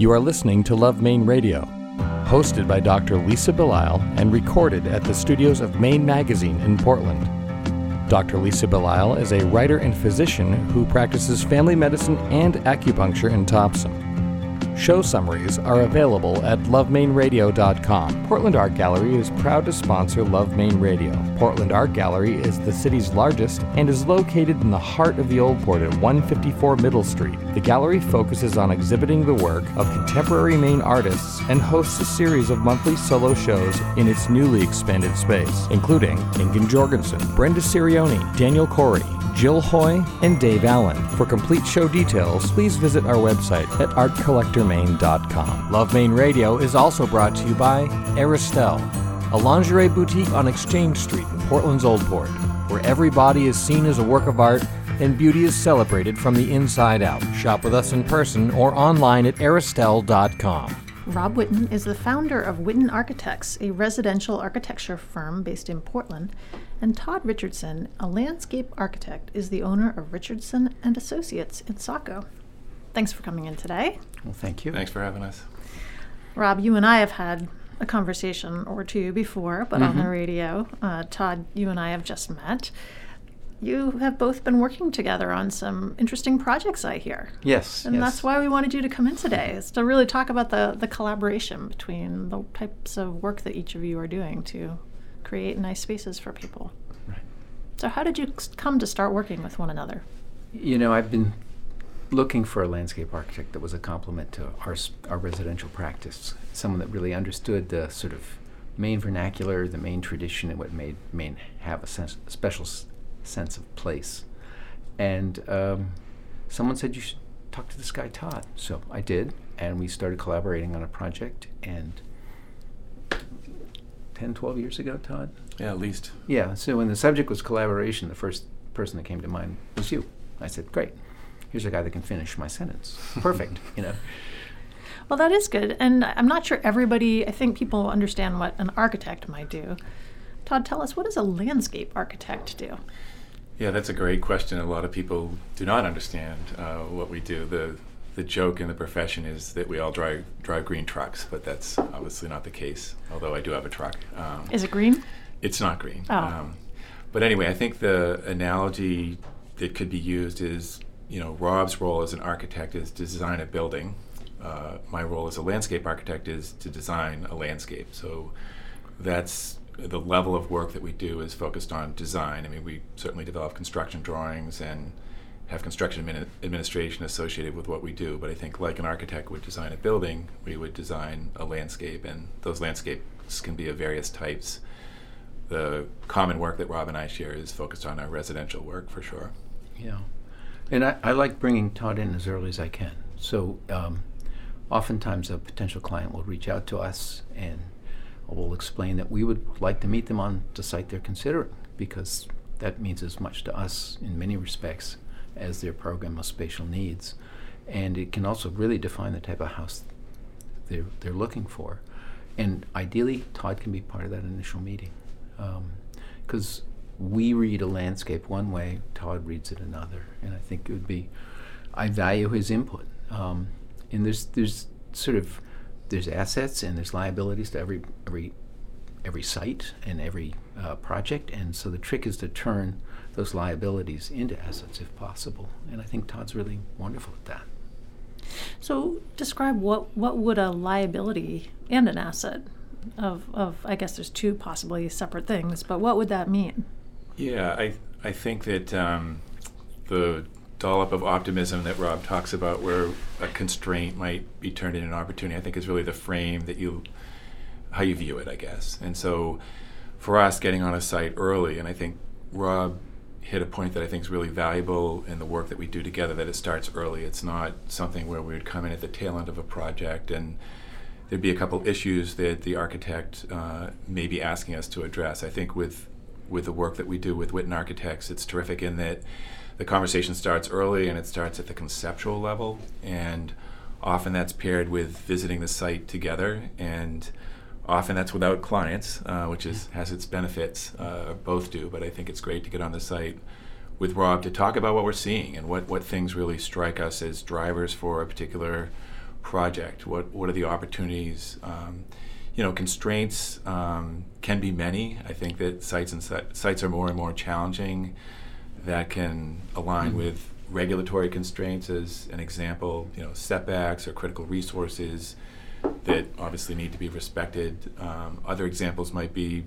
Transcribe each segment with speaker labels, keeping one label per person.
Speaker 1: You are listening to Love Maine Radio, hosted by Dr. Lisa Belisle and recorded at the studios of Maine Magazine in Portland. Dr. Lisa Belisle is a writer and physician who practices family medicine and acupuncture in Topsham. Show summaries are available at lovemaineradio.com. Portland Art Gallery is proud to sponsor Love Maine Radio. Portland Art Gallery is the city's largest and is located in the heart of the Old Port at 154 Middle Street. The gallery focuses on exhibiting the work of contemporary Maine artists and hosts a series of monthly solo shows in its newly expanded space, including Ingun Jorgensen, Brenda Sirioni, Daniel Corey, Jill Hoy, and Dave Allen. For complete show details, please visit our website at artcollectormaine.com. Love Maine Radio is also brought to you by Aristelle, a lingerie boutique on Exchange Street in Portland's Old Port, where every body is seen as a work of art and beauty is celebrated from the inside out. Shop with us in person or online at aristelle.com.
Speaker 2: Rob Witten is the founder of Witten Architects, a residential architecture firm based in Portland, and Todd Richardson, a landscape architect, is the owner of Richardson and Associates in Saco. Thanks for coming in today.
Speaker 3: Well, thank you.
Speaker 4: Thanks for having us.
Speaker 2: Rob, you and I have had a conversation or two before, but on the radio. Uh, Todd, you and I have just met. You have both been working together on some interesting projects, I hear.
Speaker 3: Yes.
Speaker 2: And
Speaker 3: yes.
Speaker 2: that's why we wanted you to come in today, is to really talk about the, the collaboration between the types of work that each of you are doing to create nice spaces for people.
Speaker 3: Right.
Speaker 2: So, how did you come to start working with one another?
Speaker 3: You know, I've been looking for a landscape architect that was a complement to our, our residential practice, someone that really understood the sort of Maine vernacular, the Maine tradition, and what made Maine have a sense, special sense of place. And um, someone said you should talk to this guy Todd, so I did, and we started collaborating on a project. And 10, 12 years ago, Todd.
Speaker 4: Yeah, at least.
Speaker 3: Yeah, so when the subject was collaboration, the first person that came to mind was you. I said, Great, here's a guy that can finish my sentence. Perfect, you know.
Speaker 2: Well, that is good. And I'm not sure everybody, I think people understand what an architect might do. Todd, tell us, what does a landscape architect do?
Speaker 4: Yeah, that's a great question. A lot of people do not understand uh, what we do. The the joke in the profession is that we all drive drive green trucks, but that's obviously not the case. Although I do have a truck. Um,
Speaker 2: Is it green?
Speaker 4: It's not green.
Speaker 2: Oh.
Speaker 4: Um, but anyway, I think the analogy that could be used is, you know, Rob's role as an architect is to design a building. Uh, my role as a landscape architect is to design a landscape. So that's the level of work that we do is focused on design. I mean, we certainly develop construction drawings and have construction admini- administration associated with what we do. But I think, like an architect would design a building, we would design a landscape, and those landscapes can be of various types the common work that Rob and I share is focused on our residential work for sure.
Speaker 3: Yeah. And I, I like bringing Todd in as early as I can. So um, oftentimes a potential client will reach out to us and we'll explain that we would like to meet them on the site they're considering because that means as much to us in many respects as their program of spatial needs. And it can also really define the type of house they're, they're looking for. And ideally, Todd can be part of that initial meeting. Because we read a landscape one way, Todd reads it another. And I think it would be, I value his input. Um, and there's, there's sort of, there's assets and there's liabilities to every, every, every site and every uh, project. And so the trick is to turn those liabilities into assets if possible. And I think Todd's really wonderful at that.
Speaker 2: So describe what, what would a liability and an asset of, of, I guess there's two possibly separate things, but what would that mean?
Speaker 4: Yeah, I I think that um, the dollop of optimism that Rob talks about, where a constraint might be turned into an opportunity, I think is really the frame that you how you view it, I guess. And so, for us, getting on a site early, and I think Rob hit a point that I think is really valuable in the work that we do together. That it starts early. It's not something where we would come in at the tail end of a project and there'd be a couple issues that the architect uh, may be asking us to address. I think with with the work that we do with Witten Architects, it's terrific in that the conversation starts early and it starts at the conceptual level, and often that's paired with visiting the site together, and often that's without clients, uh, which is has its benefits. Uh, both do, but I think it's great to get on the site with Rob to talk about what we're seeing and what what things really strike us as drivers for a particular project? What what are the opportunities? Um, you know, constraints um, can be many. I think that sites and si- sites are more and more challenging. That can align mm-hmm. with regulatory constraints, as an example. You know, setbacks or critical resources that obviously need to be respected. Um, other examples might be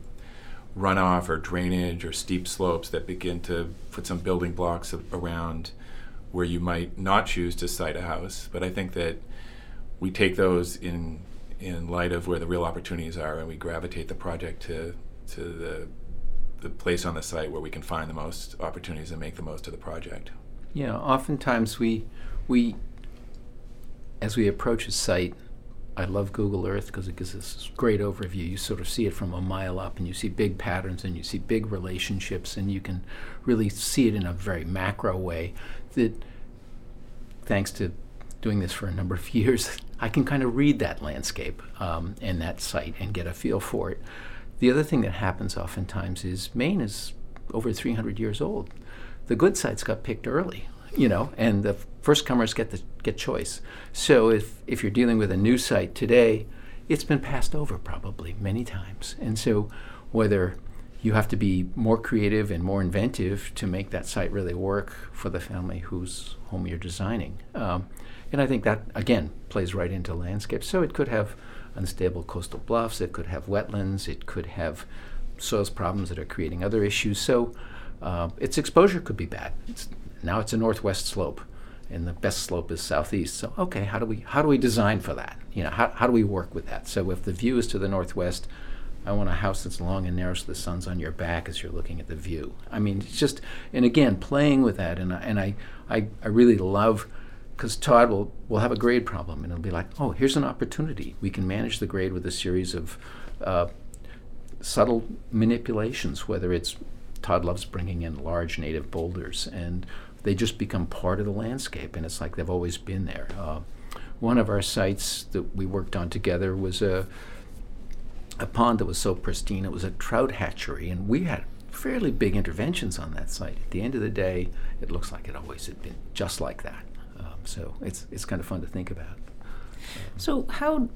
Speaker 4: runoff or drainage or steep slopes that begin to put some building blocks around where you might not choose to site a house. But I think that we take those in in light of where the real opportunities are, and we gravitate the project to to the the place on the site where we can find the most opportunities and make the most of the project.
Speaker 3: Yeah, oftentimes we we as we approach a site, I love Google Earth because it gives us this great overview. You sort of see it from a mile up, and you see big patterns, and you see big relationships, and you can really see it in a very macro way. That, thanks to doing this for a number of years, I can kind of read that landscape um, and that site and get a feel for it. The other thing that happens oftentimes is Maine is over 300 years old. The good sites got picked early you know, and the first comers get the get choice. So if if you're dealing with a new site today, it's been passed over probably many times, and so whether you have to be more creative and more inventive to make that site really work for the family whose home you're designing. Um, and I think that again plays right into landscape. So it could have unstable coastal bluffs, it could have wetlands, it could have soils problems that are creating other issues. So uh, its exposure could be bad. It's now it's a northwest slope, and the best slope is southeast. So okay, how do we how do we design for that? You know, how how do we work with that? So if the view is to the northwest, I want a house that's long and narrow so the sun's on your back as you're looking at the view. I mean, it's just and again playing with that, and I, and I I, I really love because Todd will will have a grade problem, and it'll be like, oh, here's an opportunity. We can manage the grade with a series of uh, subtle manipulations, whether it's Todd loves bringing in large native boulders and they just become part of the landscape, and it's like they've always been there. Uh, one of our sites that we worked on together was a a pond that was so pristine. It was a trout hatchery, and we had fairly big interventions on that site. At the end of the day, it looks like it always had been just like that. So it's it's kind of fun to think about.
Speaker 2: So how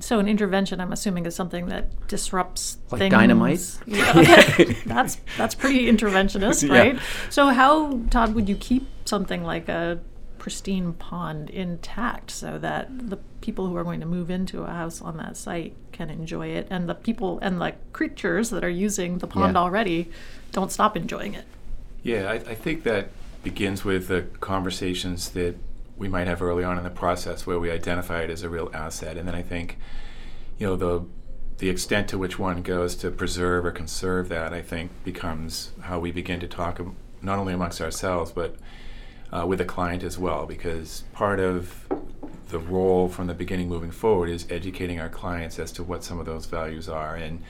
Speaker 2: so an intervention, I'm assuming, is something that disrupts
Speaker 3: like
Speaker 2: things.
Speaker 3: dynamite.
Speaker 2: Yeah, that's that's pretty interventionist, right? Yeah. So how, Todd, would you keep something like a pristine pond intact so that the people who are going to move into a house on that site can enjoy it, and the people and the creatures that are using the pond yeah. already don't stop enjoying it?
Speaker 4: Yeah, I, I think that begins with the conversations that we might have early on in the process where we identify it as a real asset. And then I think, you know, the the extent to which one goes to preserve or conserve that, I think, becomes how we begin to talk not only amongst ourselves but uh, with the client as well. Because part of the role from the beginning moving forward is educating our clients as to what some of those values are and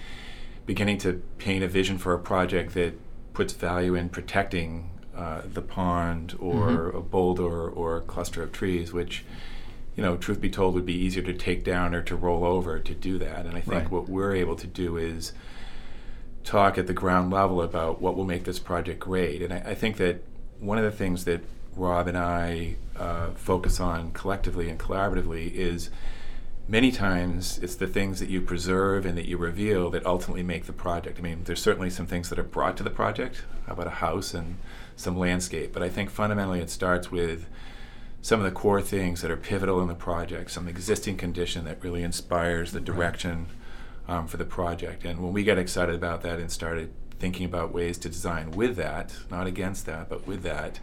Speaker 4: beginning to paint a vision for a project that puts value in protecting uh, the pond or mm-hmm. a boulder or a cluster of trees, which, you know, truth be told, would be easier to take down or to roll over to do that. And I think right. what we're able to do is talk at the ground level about what will make this project great. And I, I think that one of the things that Rob and I uh, focus on collectively and collaboratively is many times it's the things that you preserve and that you reveal that ultimately make the project. I mean, there's certainly some things that are brought to the project. About a house and some landscape. But I think fundamentally it starts with some of the core things that are pivotal in the project, some existing condition that really inspires the direction um, for the project. And when we got excited about that and started thinking about ways to design with that, not against that, but with that,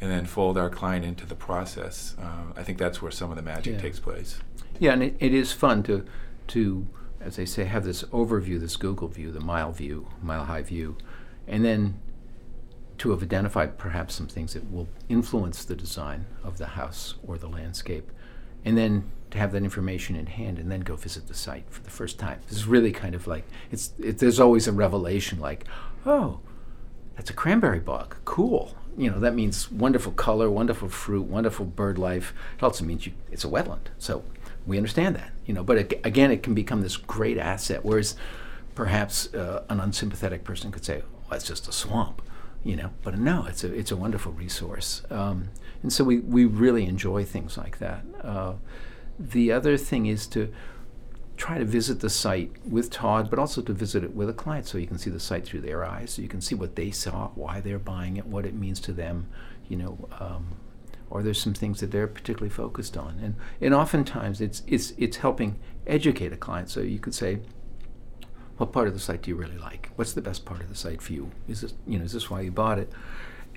Speaker 4: and then fold our client into the process, uh, I think that's where some of the magic yeah. takes place.
Speaker 3: Yeah, and it, it is fun to, to, as they say, have this overview, this Google view, the mile view, mile high view, and then to have identified perhaps some things that will influence the design of the house or the landscape, and then to have that information in hand and then go visit the site for the first time. This is really kind of like it's. It, there's always a revelation, like, oh, that's a cranberry bog. Cool. You know that means wonderful color, wonderful fruit, wonderful bird life. It also means you, it's a wetland. So we understand that. You know, but it, again, it can become this great asset. Whereas perhaps uh, an unsympathetic person could say, "Well, it's just a swamp." you know. But no, it's a it's a wonderful resource, um, and so we we really enjoy things like that. Uh, the other thing is to try to visit the site with Todd, but also to visit it with a client so you can see the site through their eyes, so you can see what they saw, why they're buying it, what it means to them, you know, um, or there's some things that they're particularly focused on. And, and oftentimes it's, it's, it's helping educate a client. So you could say, what part of the site do you really like? What's the best part of the site for you? Is this, you know, is this why you bought it?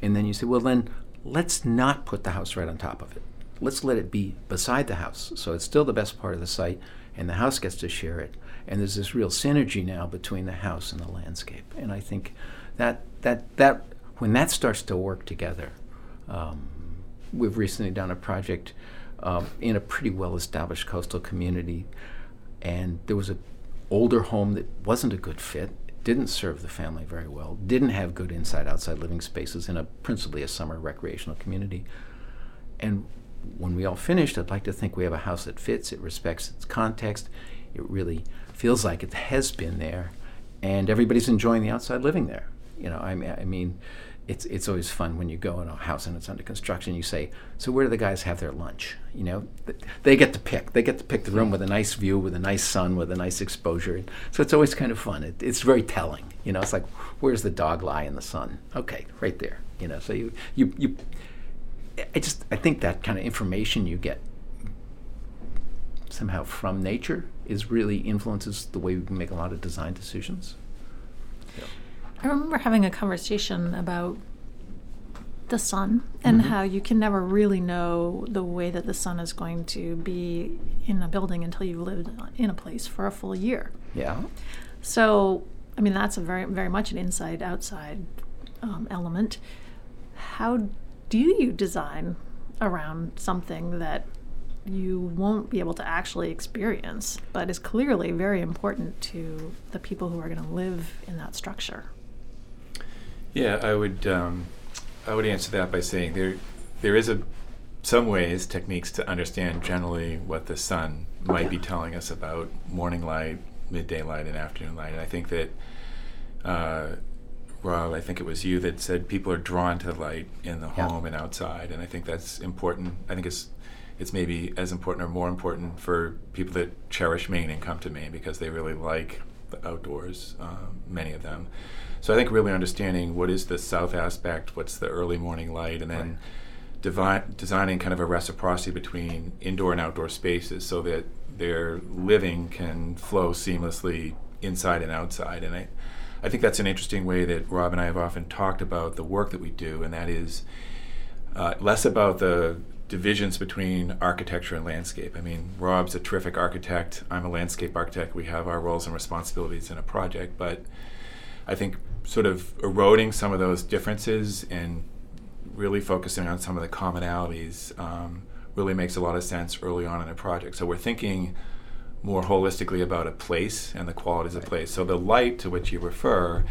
Speaker 3: And then you say, well, then let's not put the house right on top of it. Let's let it be beside the house. So it's still the best part of the site, and the house gets to share it. And there's this real synergy now between the house and the landscape. And I think that that that when that starts to work together, um, we've recently done a project um, in a pretty well-established coastal community, and there was an older home that wasn't a good fit didn't serve the family very well, didn't have good inside outside living spaces in a principally a summer recreational community. And when we all finished, I'd like to think we have a house that fits, it respects its context, it really feels like it has been there, and everybody's enjoying the outside living there. You know, I mean, I mean it's it's always fun when you go in a house and it's under construction. You say, "So where do the guys have their lunch?" You know, they get to pick. They get to pick the room with a nice view, with a nice sun, with a nice exposure. So it's always kind of fun. It, it's very telling. You know, it's like, "Where's the dog lie in the sun?" Okay, right there. You know, so you you you. I just I think that kind of information you get somehow from nature is really influences the way we make a lot of design decisions.
Speaker 2: I remember having a conversation about the sun and
Speaker 3: Mhm.
Speaker 2: how you can never really know the way that the sun is going to be in a building until you've lived in a place for a full year.
Speaker 3: Yeah.
Speaker 2: So, I mean, that's a very, very much an inside outside um, element. How do you design around something that you won't be able to actually experience, but is clearly very important to the people who are going to live in that structure?
Speaker 4: Yeah, I would um, I would answer that by saying there there is a some ways techniques to understand generally what the sun might be telling us about morning light, midday light, and afternoon light. And I think that uh, Rob, I think it was you that said people are drawn to the light in the
Speaker 3: Yeah.
Speaker 4: home and outside, and I think that's important. I think it's it's maybe as important or more important for people that cherish Maine and come to Maine because they really like the outdoors. Um, many of them. So I think really understanding what is the south aspect, what's the early morning light, and then devi- designing kind of a reciprocity between indoor and outdoor spaces so that their living can flow seamlessly inside and outside. And I, I think that's an interesting way that Rob and I have often talked about the work that we do, and that is uh, less about the divisions between architecture and landscape. I mean, Rob's a terrific architect. I'm a landscape architect. We have our roles and responsibilities in a project, but I think sort of eroding some of those differences and really focusing on some of the commonalities um, really makes a lot of sense early on in a project. So we're thinking more holistically about a place and the qualities of place. So the light to which you refer,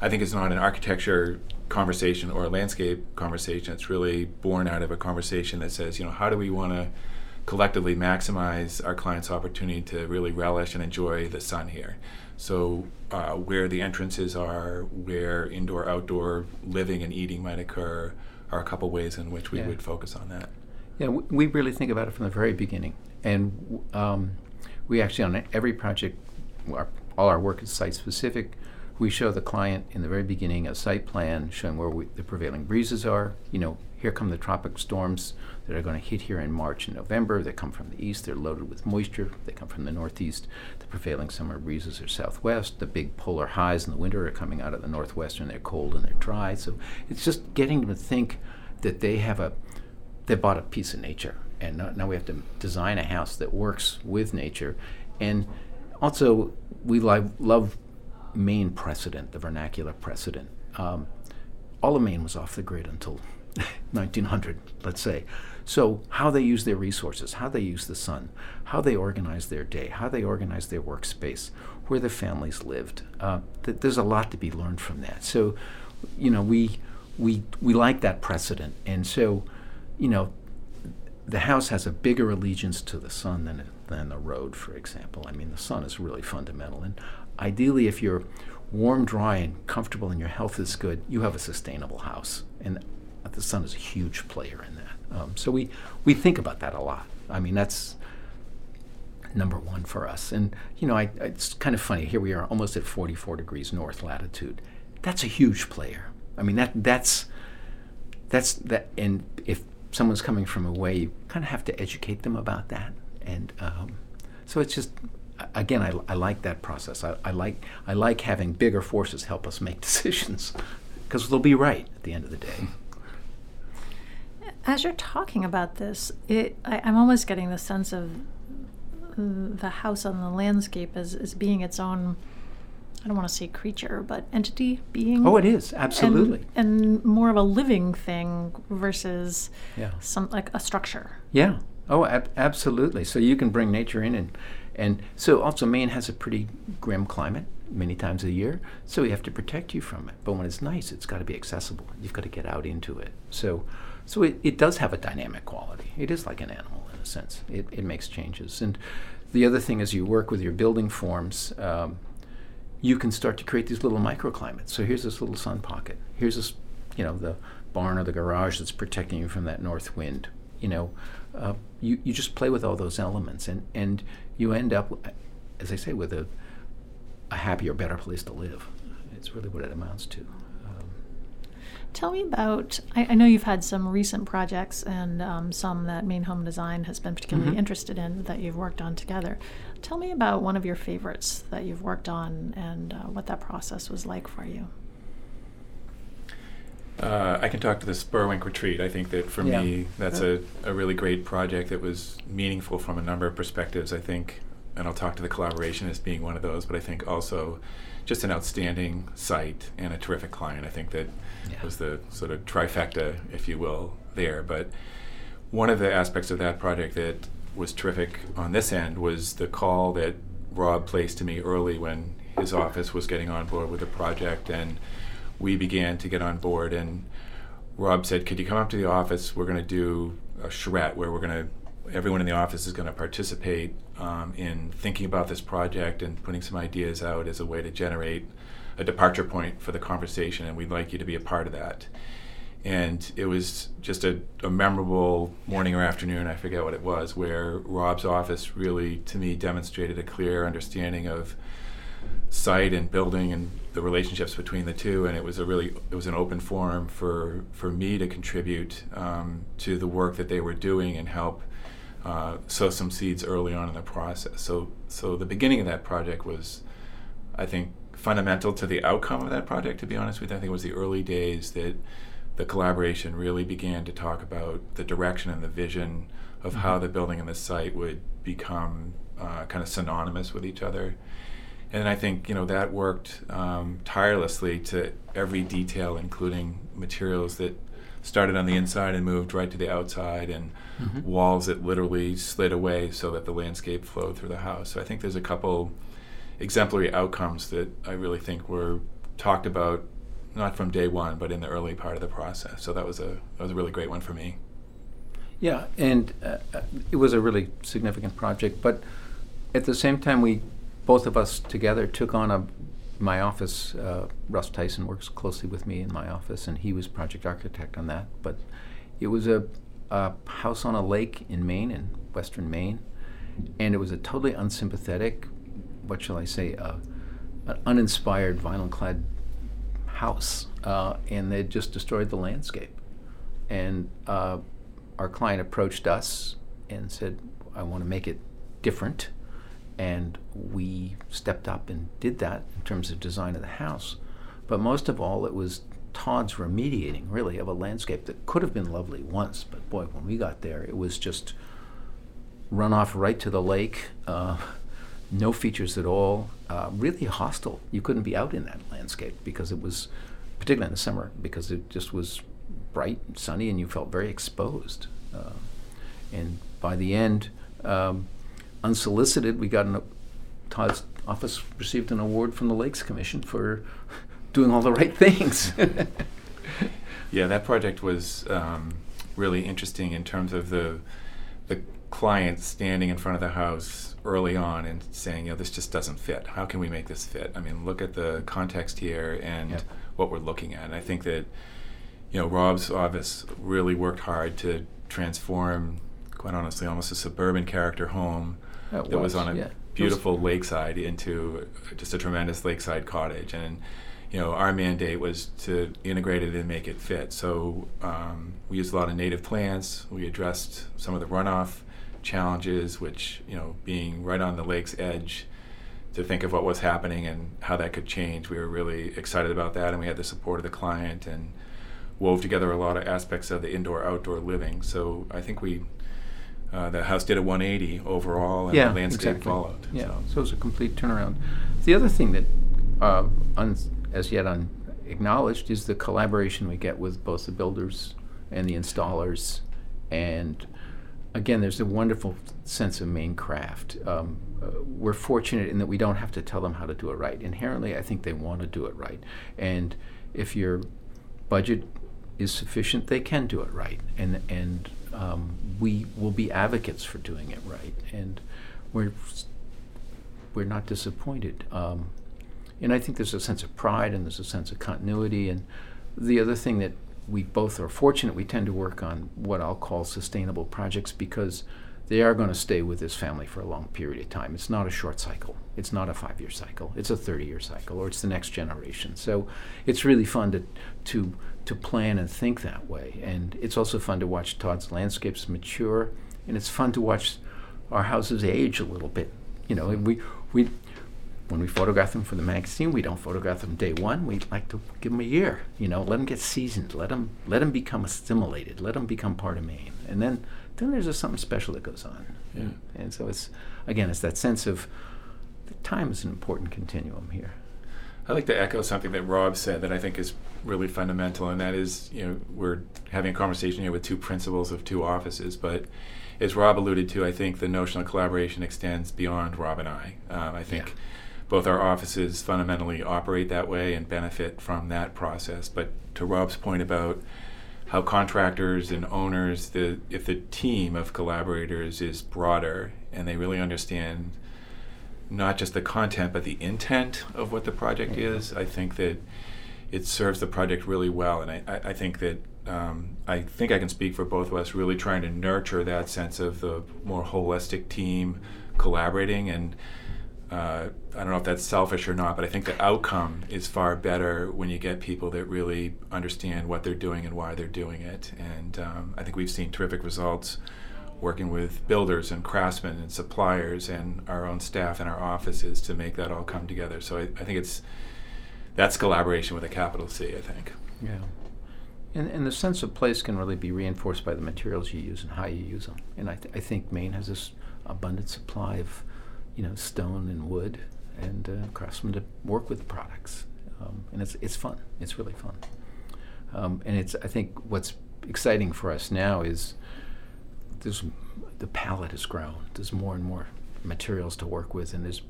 Speaker 4: I think, is not an architecture conversation or a landscape conversation. It's really born out of a conversation that says, you know, how do we want to collectively maximize our clients' opportunity to really relish and enjoy the sun here? So uh, where the entrances are, where indoor outdoor living and eating might occur, are a couple ways in which we
Speaker 3: Yeah.
Speaker 4: would focus on that.
Speaker 3: Yeah, we, we really think about it from the very beginning, and um, we actually on every project, our, all our work is site specific. We show the client in the very beginning a site plan showing where we, the prevailing breezes are. You know, here come the tropic storms that are going to hit here in March and November. They come from the east. They're loaded with moisture. They come from the northeast. The prevailing summer breezes are southwest. The big polar highs in the winter are coming out of the northwest, and they're cold and they're dry. So it's just getting them to think that they have a they bought a piece of nature, and now, we have to design a house that works with nature. And also, we love Maine precedent, the vernacular precedent. Um, all of Maine was off the grid until 1900, let's say. So, how they use their resources, how they use the sun, how they organize their day, how they organize their workspace, where the families lived. Uh, th- there's a lot to be learned from that. So, you know, we we we like that precedent, and so, you know, the house has a bigger allegiance to the sun than than the road, for example. I mean, the sun is really fundamental, and ideally, if you're warm, dry, and comfortable, and your health is good, you have a sustainable house, and the sun is a huge player in that. Um, so we we think about that a lot. I mean, that's number one for us. And you know, I, it's kind of funny. Here we are, almost at 44 degrees north latitude. That's a huge player. I mean, that that's that's that. And if someone's coming from away, you kind of have to educate them about that. And um, so it's just, again, I, I like that process. I, I like I like having bigger forces help us make decisions because they'll be right at the end of the day.
Speaker 2: As you're talking about this, it, I, I'm almost getting the sense of the house on the landscape as, as being its own I don't want to say creature, but entity, being.
Speaker 3: Oh, it is absolutely,
Speaker 2: and, and more of a living thing versus
Speaker 3: yeah.
Speaker 2: some like a structure.
Speaker 3: Yeah. Oh, ab- absolutely. So you can bring nature in, and and so also Maine has a pretty grim climate many times a year, so we have to protect you from it. But when it's nice, it's got to be accessible. You've got to get out into it. So, so it, it does have a dynamic quality. It is like an animal in a sense. It it makes changes, and the other thing is you work with your building forms. Um, you can start to create these little microclimates. So here's this little sun pocket. Here's this, you know, the barn or the garage that's protecting you from that north wind. You know, uh, you, you just play with all those elements and, and you end up, as I say, with a, a happier, better place to live. It's really what it amounts to.
Speaker 2: Tell me about. I, I, know you've had some recent projects and um, some that Maine Home Design has been particularly mm-hmm. interested in that you've worked on together. Tell me about one of your favorites that you've worked on and uh, what that process was like for you.
Speaker 4: Uh, I can talk to the Spurwink retreat. I think that for yeah. me, that's yeah. a, a really great project that was meaningful from a number of perspectives. I think, and I'll talk to the collaboration as being one of those, but I think also just an outstanding site and a terrific client. I think that yeah. was the sort of trifecta, if you will, there. But one of the aspects of that project that was terrific on this end was the call that Rob placed to me early when his office was getting on board with the project, and we began to get on board. And Rob said, "Could you come up to the office? We're going to do a charrette where we're going to." Everyone in the office is going to participate um, in thinking about this project and putting some ideas out as a way to generate a departure point for the conversation, and we'd like you to be a part of that. And it was just a, a, memorable morning or afternoon, I forget what it was, where Rob's office really, to me, demonstrated a clear understanding of site and building and the relationships between the two. And it was a really, it was an open forum for, for me to contribute um, to the work that they were doing and help uh, sow some seeds early on in the process. So, so the beginning of that project was, I think, fundamental to the outcome of that project. To be honest with you, I think it was the early days that the collaboration really began to talk about the direction and the vision of mm-hmm. how the building and the site would become uh, kind of synonymous with each other. And I think you know that worked um, tirelessly to every detail, including materials that started on the inside and moved right to the outside, and mm-hmm. walls that literally slid away so that the landscape flowed through the house. So I think there's a couple exemplary outcomes that I really think were talked about not from day one, but in the early part of the process. So that was a that was a really great one for me.
Speaker 3: Yeah, and uh, uh it was a really significant project. But at the same time, we both of us together took on a my office. Uh, Russ Tyson works closely with me in my office, and he was project architect on that. But it was a a house on a lake in Maine, in western Maine, and it was a totally unsympathetic, what shall I say, uh, an uninspired vinyl clad house, uh, and they just destroyed the landscape. And uh, our client approached us and said, I want to make it different. And we stepped up and did that in terms of design of the house. But most of all, it was Todd's remediating, really, of a landscape that could have been lovely once, but boy, when we got there, it was just run off right to the lake, uh, no features at all, uh, really hostile. You couldn't be out in that landscape because it was, particularly in the summer, because it just was bright and sunny and you felt very exposed. Uh, and by the end, um, unsolicited, we got an, Todd's office received an award from the Lakes Commission for doing all the right things.
Speaker 4: yeah, that project was um, really interesting in terms of the the client standing in front of the house early on and saying, you know, this just doesn't fit. How can we make this fit? I mean, look at the context here and yep. what we're looking at. And I think that, you know, Rob's office really worked hard to transform, quite honestly, almost a suburban character home
Speaker 3: It
Speaker 4: that was,
Speaker 3: was,
Speaker 4: on a
Speaker 3: yeah.
Speaker 4: Beautiful lakeside into just a tremendous lakeside cottage. And, you know, our mandate was to integrate it and make it fit. So um, we used a lot of native plants. We addressed some of the runoff challenges, which, you know, being right on the lake's edge, to think of what was happening and how that could change. We were really excited about that, and we had the support of the client and wove together a lot of aspects of the indoor outdoor living. So I think we uh, the house did a 180 overall, and
Speaker 3: yeah,
Speaker 4: the landscape
Speaker 3: exactly.
Speaker 4: followed.
Speaker 3: Yeah,
Speaker 4: So.
Speaker 3: so it was a complete turnaround. The other thing that, uh, un- as yet unacknowledged, is the collaboration we get with both the builders and the installers. And again, there's a wonderful sense of Maine craft. Um, uh, we're fortunate in that we don't have to tell them how to do it right. Inherently, I think they want to do it right. And if your budget is sufficient, they can do it right. And, and um, we will be advocates for doing it right. And we're we're not disappointed. Um, and I think there's a sense of pride and there's a sense of continuity. And the other thing that we both are fortunate, we tend to work on what I'll call sustainable projects because they are going to stay with this family for a long period of time. It's not a short cycle. It's not a five year cycle. It's a 30 year cycle or it's the next generation. So it's really fun to, to, to plan and think that way. And it's also fun to watch Todd's landscapes mature. And it's fun to watch our houses age a little bit. You know, we, we, when we photograph them for the magazine, we don't photograph them day one. We like to give them a year. You know, let them get seasoned. Let them let them become assimilated. Let them become part of Maine. And then then there's just something special that goes on.
Speaker 4: Yeah.
Speaker 3: And so it's again, it's that sense of that time is an important continuum here.
Speaker 4: I'd like to echo something that Rob said that I think is really fundamental, and that is, you know, we're having a conversation here with two principals of two offices, but as Rob alluded to, I think the notion of collaboration extends beyond Rob and I. Um, I think
Speaker 3: Yeah.
Speaker 4: both our offices fundamentally operate that way and benefit from that process. But to Rob's point about how contractors and owners, the if the team of collaborators is broader and they really understand not just the content but the intent of what the project is, I think that it serves the project really well. And I, I, I think that um, I think I can speak for both of us, really trying to nurture that sense of the more holistic team collaborating. And uh, I don't know if that's selfish or not, but I think the outcome is far better when you get people that really understand what they're doing and why they're doing it. And um, I think we've seen terrific results working with builders and craftsmen and suppliers and our own staff and our offices to make that all come together. So I, I think it's that's collaboration with a capital C. I think.
Speaker 3: Yeah. And, and the sense of place can really be reinforced by the materials you use and how you use them. And I, th- I think Maine has this abundant supply of, you know, stone and wood and uh, craftsmen to work with the products. Um, and it's, it's fun. It's really fun. Um, and it's, I think what's exciting for us now is there's, the palette has grown. There's more and more materials to work with, and there's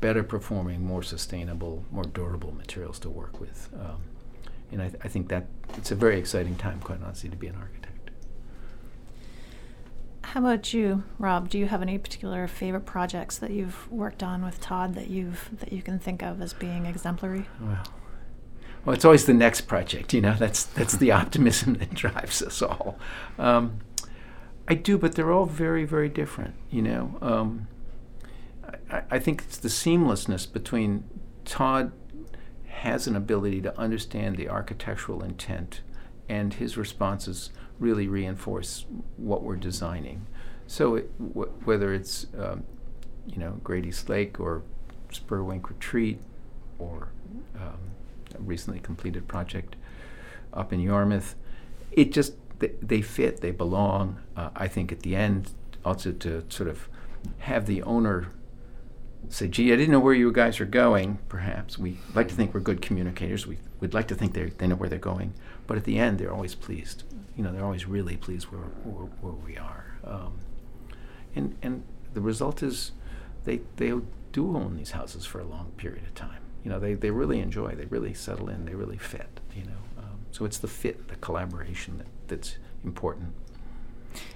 Speaker 3: better performing, more sustainable, more durable materials to work with. Um, and I, th- I think that it's a very exciting time, quite honestly, to be an architect.
Speaker 2: How about you, Rob? Do you have any particular favorite projects that you've worked on with Todd that you've that you can think of as being exemplary?
Speaker 3: Well, well, it's always the next project, you know. That's that's the optimism that drives us all. Um, I do, but they're all very, very different, you know. Um, I, I think it's the seamlessness between Todd has an ability to understand the architectural intent, and his responses really reinforce what we're designing. So it, w- whether it's um, you know Grady's Lake or Spurwink Retreat or um, a recently completed project up in Yarmouth, it just they, they fit, they belong. Uh, I think at the end also to sort of have the owner say, gee, I didn't know where you guys are going, perhaps. We like to think we're good communicators. We, we'd like to think they they know where they're going. But at the end, they're always pleased. You know, they're always really pleased where, where, where we are. Um, and, and the result is they, they do own these houses for a long period of time. You know, they, they really enjoy, they really settle in, they really fit, you know. Um, so it's the fit, the collaboration that, that's important.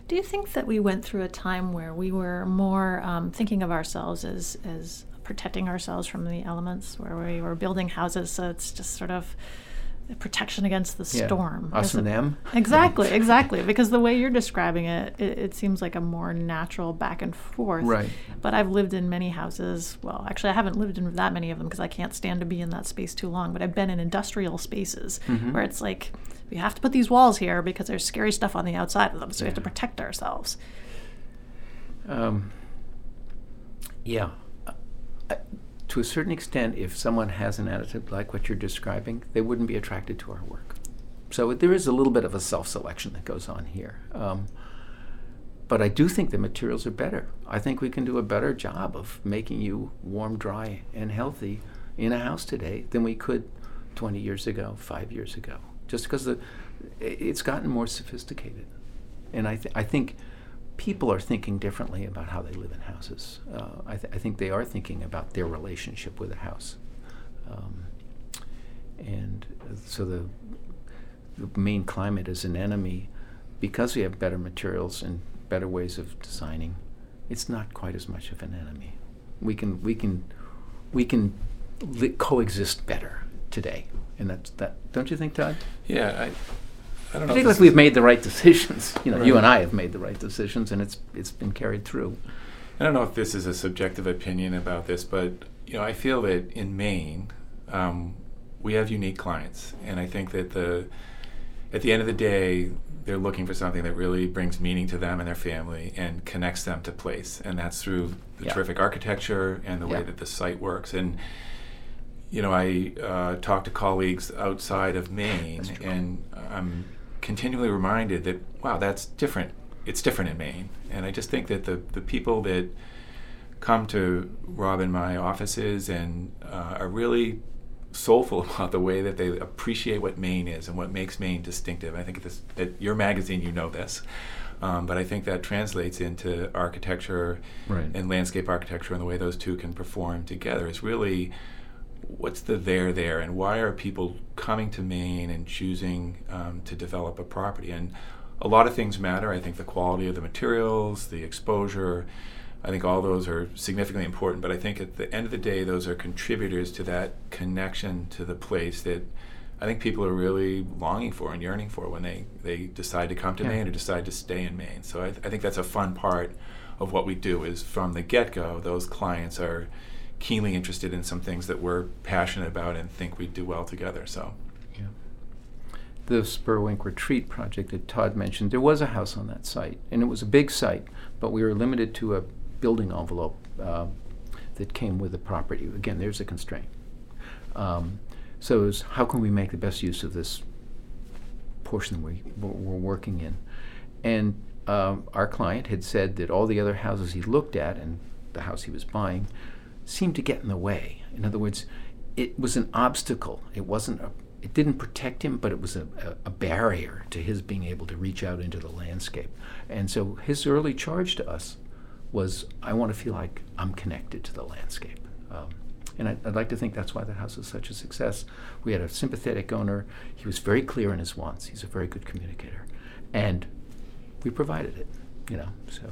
Speaker 2: Do you think that we went through a time where we were more um, thinking of ourselves as as protecting ourselves from the elements, where we were building houses, so it's just sort of protection against the
Speaker 3: Yeah.
Speaker 2: storm.
Speaker 3: Us and them.
Speaker 2: Exactly, exactly. Because the way you're describing it, it, it seems like a more natural back and forth.
Speaker 3: Right.
Speaker 2: But I've lived in many houses. Well, actually, I haven't lived in that many of them because I can't stand to be in that space too long. But I've been in industrial spaces
Speaker 3: Mm-hmm.
Speaker 2: where it's like we have to put these walls here because there's scary stuff on the outside of them, so we have to protect ourselves.
Speaker 3: Um, yeah. Uh, uh, to a certain extent, if someone has an attitude like what you're describing, they wouldn't be attracted to our work. So there is a little bit of a self selection that goes on here. Um, but I do think the materials are better. I think we can do a better job of making you warm, dry, and healthy in a house today than we could 20 years ago, five years ago. Just because the, it's gotten more sophisticated. And I, th- I think people are thinking differently about how they live in houses. Uh, I, th- I think they are thinking about their relationship with a house. Um, and so the, the Maine climate is an enemy because we have better materials and better ways of designing. It's not quite as much of an enemy. We can we can we can li- coexist better today, and that's that. Don't you think, Todd?
Speaker 4: Yeah, I, I don't know.
Speaker 3: I
Speaker 4: if
Speaker 3: we've made the right decisions. You know, you and I have made the right decisions, and it's it's been carried through.
Speaker 4: I don't know if this is a subjective opinion about this, but you know, I feel that in Maine, um, we have unique clients, and I think that the at the end of the day, they're looking for something that really brings meaning to them and their family and connects them to place, and that's through the
Speaker 3: Yeah.
Speaker 4: terrific architecture and the way that the site works. And you know, I uh, talk to colleagues outside of Maine, and I'm continually reminded that wow, that's different. It's different in Maine, and I just think that the the people that come to Rob and my offices and uh, are really soulful about the way that they appreciate what Maine is and what makes Maine distinctive. I think this, at your magazine, you know this, um, but I think that translates into architecture
Speaker 3: Right.
Speaker 4: and landscape architecture and the way those two can perform together is really what's the there there and why are people coming to Maine and choosing um, to develop a property? And a lot of things matter. I think the quality of the materials the exposure I think all those are significantly important. But I think at the end of the day those are contributors to that connection to the place that I think people are really longing for and yearning for when they, they decide to come to
Speaker 3: Yeah.
Speaker 4: Maine or decide to stay in Maine. So I, I think that's a fun part of what we do is from the get-go those clients are keenly interested in some things that we're passionate about and think we do well together so
Speaker 3: Yeah. The Spurwink Retreat project that Todd mentioned, there was a house on that site, and it was a big site, but we were limited to a building envelope uh, that came with the property. Again, there's a constraint. Um, so was how can we make the best use of this portion we, we're working in? And um, our client had said that all the other houses he looked at and the house he was buying seemed to get in the way. In other words, it was an obstacle. It wasn't a, it didn't protect him, but it was a, a, barrier to his being able to reach out into the landscape. And so his early charge to us was, I want to feel like I'm connected to the landscape. Um, and I'd, I'd like to think that's why the house is such a success. We had a sympathetic owner. He was very clear in his wants. He's a very good communicator. And we provided it, you know, so.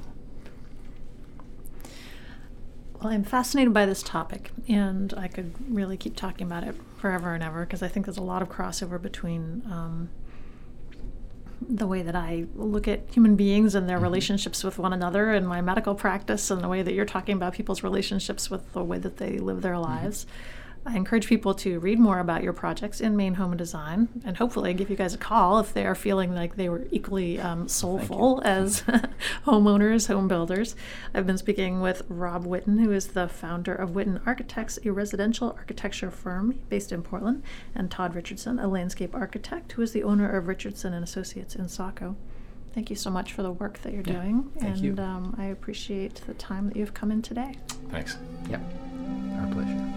Speaker 2: Well, I'm fascinated by this topic, and I could really keep talking about it forever and ever because I think there's a lot of crossover between um, the way that I look at human beings and their
Speaker 3: Mhm.
Speaker 2: relationships with one another in my medical practice and the way that you're talking about people's relationships with the way that they live their lives. I encourage people to read more about your projects in Maine Home and Design and hopefully give you guys a call if they are feeling like they were equally um, soulful as homeowners, home builders. I've been speaking with Rob Witten, who is the founder of Witten Architects, a residential architecture firm based in Portland, and Todd Richardson, a landscape architect, who is the owner of Richardson and Associates in Saco. Thank you so much for the work that you're
Speaker 3: Yeah,
Speaker 2: doing,
Speaker 3: thank
Speaker 2: and
Speaker 3: you.
Speaker 2: Um, I appreciate the time that you've come in today.
Speaker 4: thanks
Speaker 3: Yeah, our pleasure.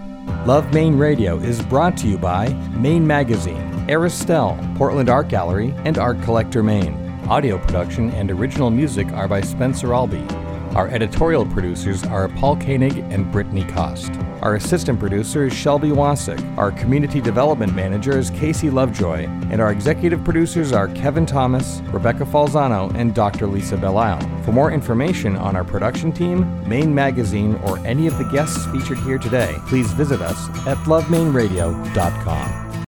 Speaker 1: Love Maine Radio is brought to you by Maine Magazine, Aristelle, Portland Art Gallery, and Art Collector Maine. Audio production and original music are by Spencer Albee. Our editorial producers are Paul Koenig and Brittany Cost. Our assistant producer is Shelby Wasick. Our community development manager is Casey Lovejoy. And our executive producers are Kevin Thomas, Rebecca Falzano, and Dr. Lisa Belisle. For more information on our production team, Maine Magazine, or any of the guests featured here today, please visit us at lovemaineradio.com.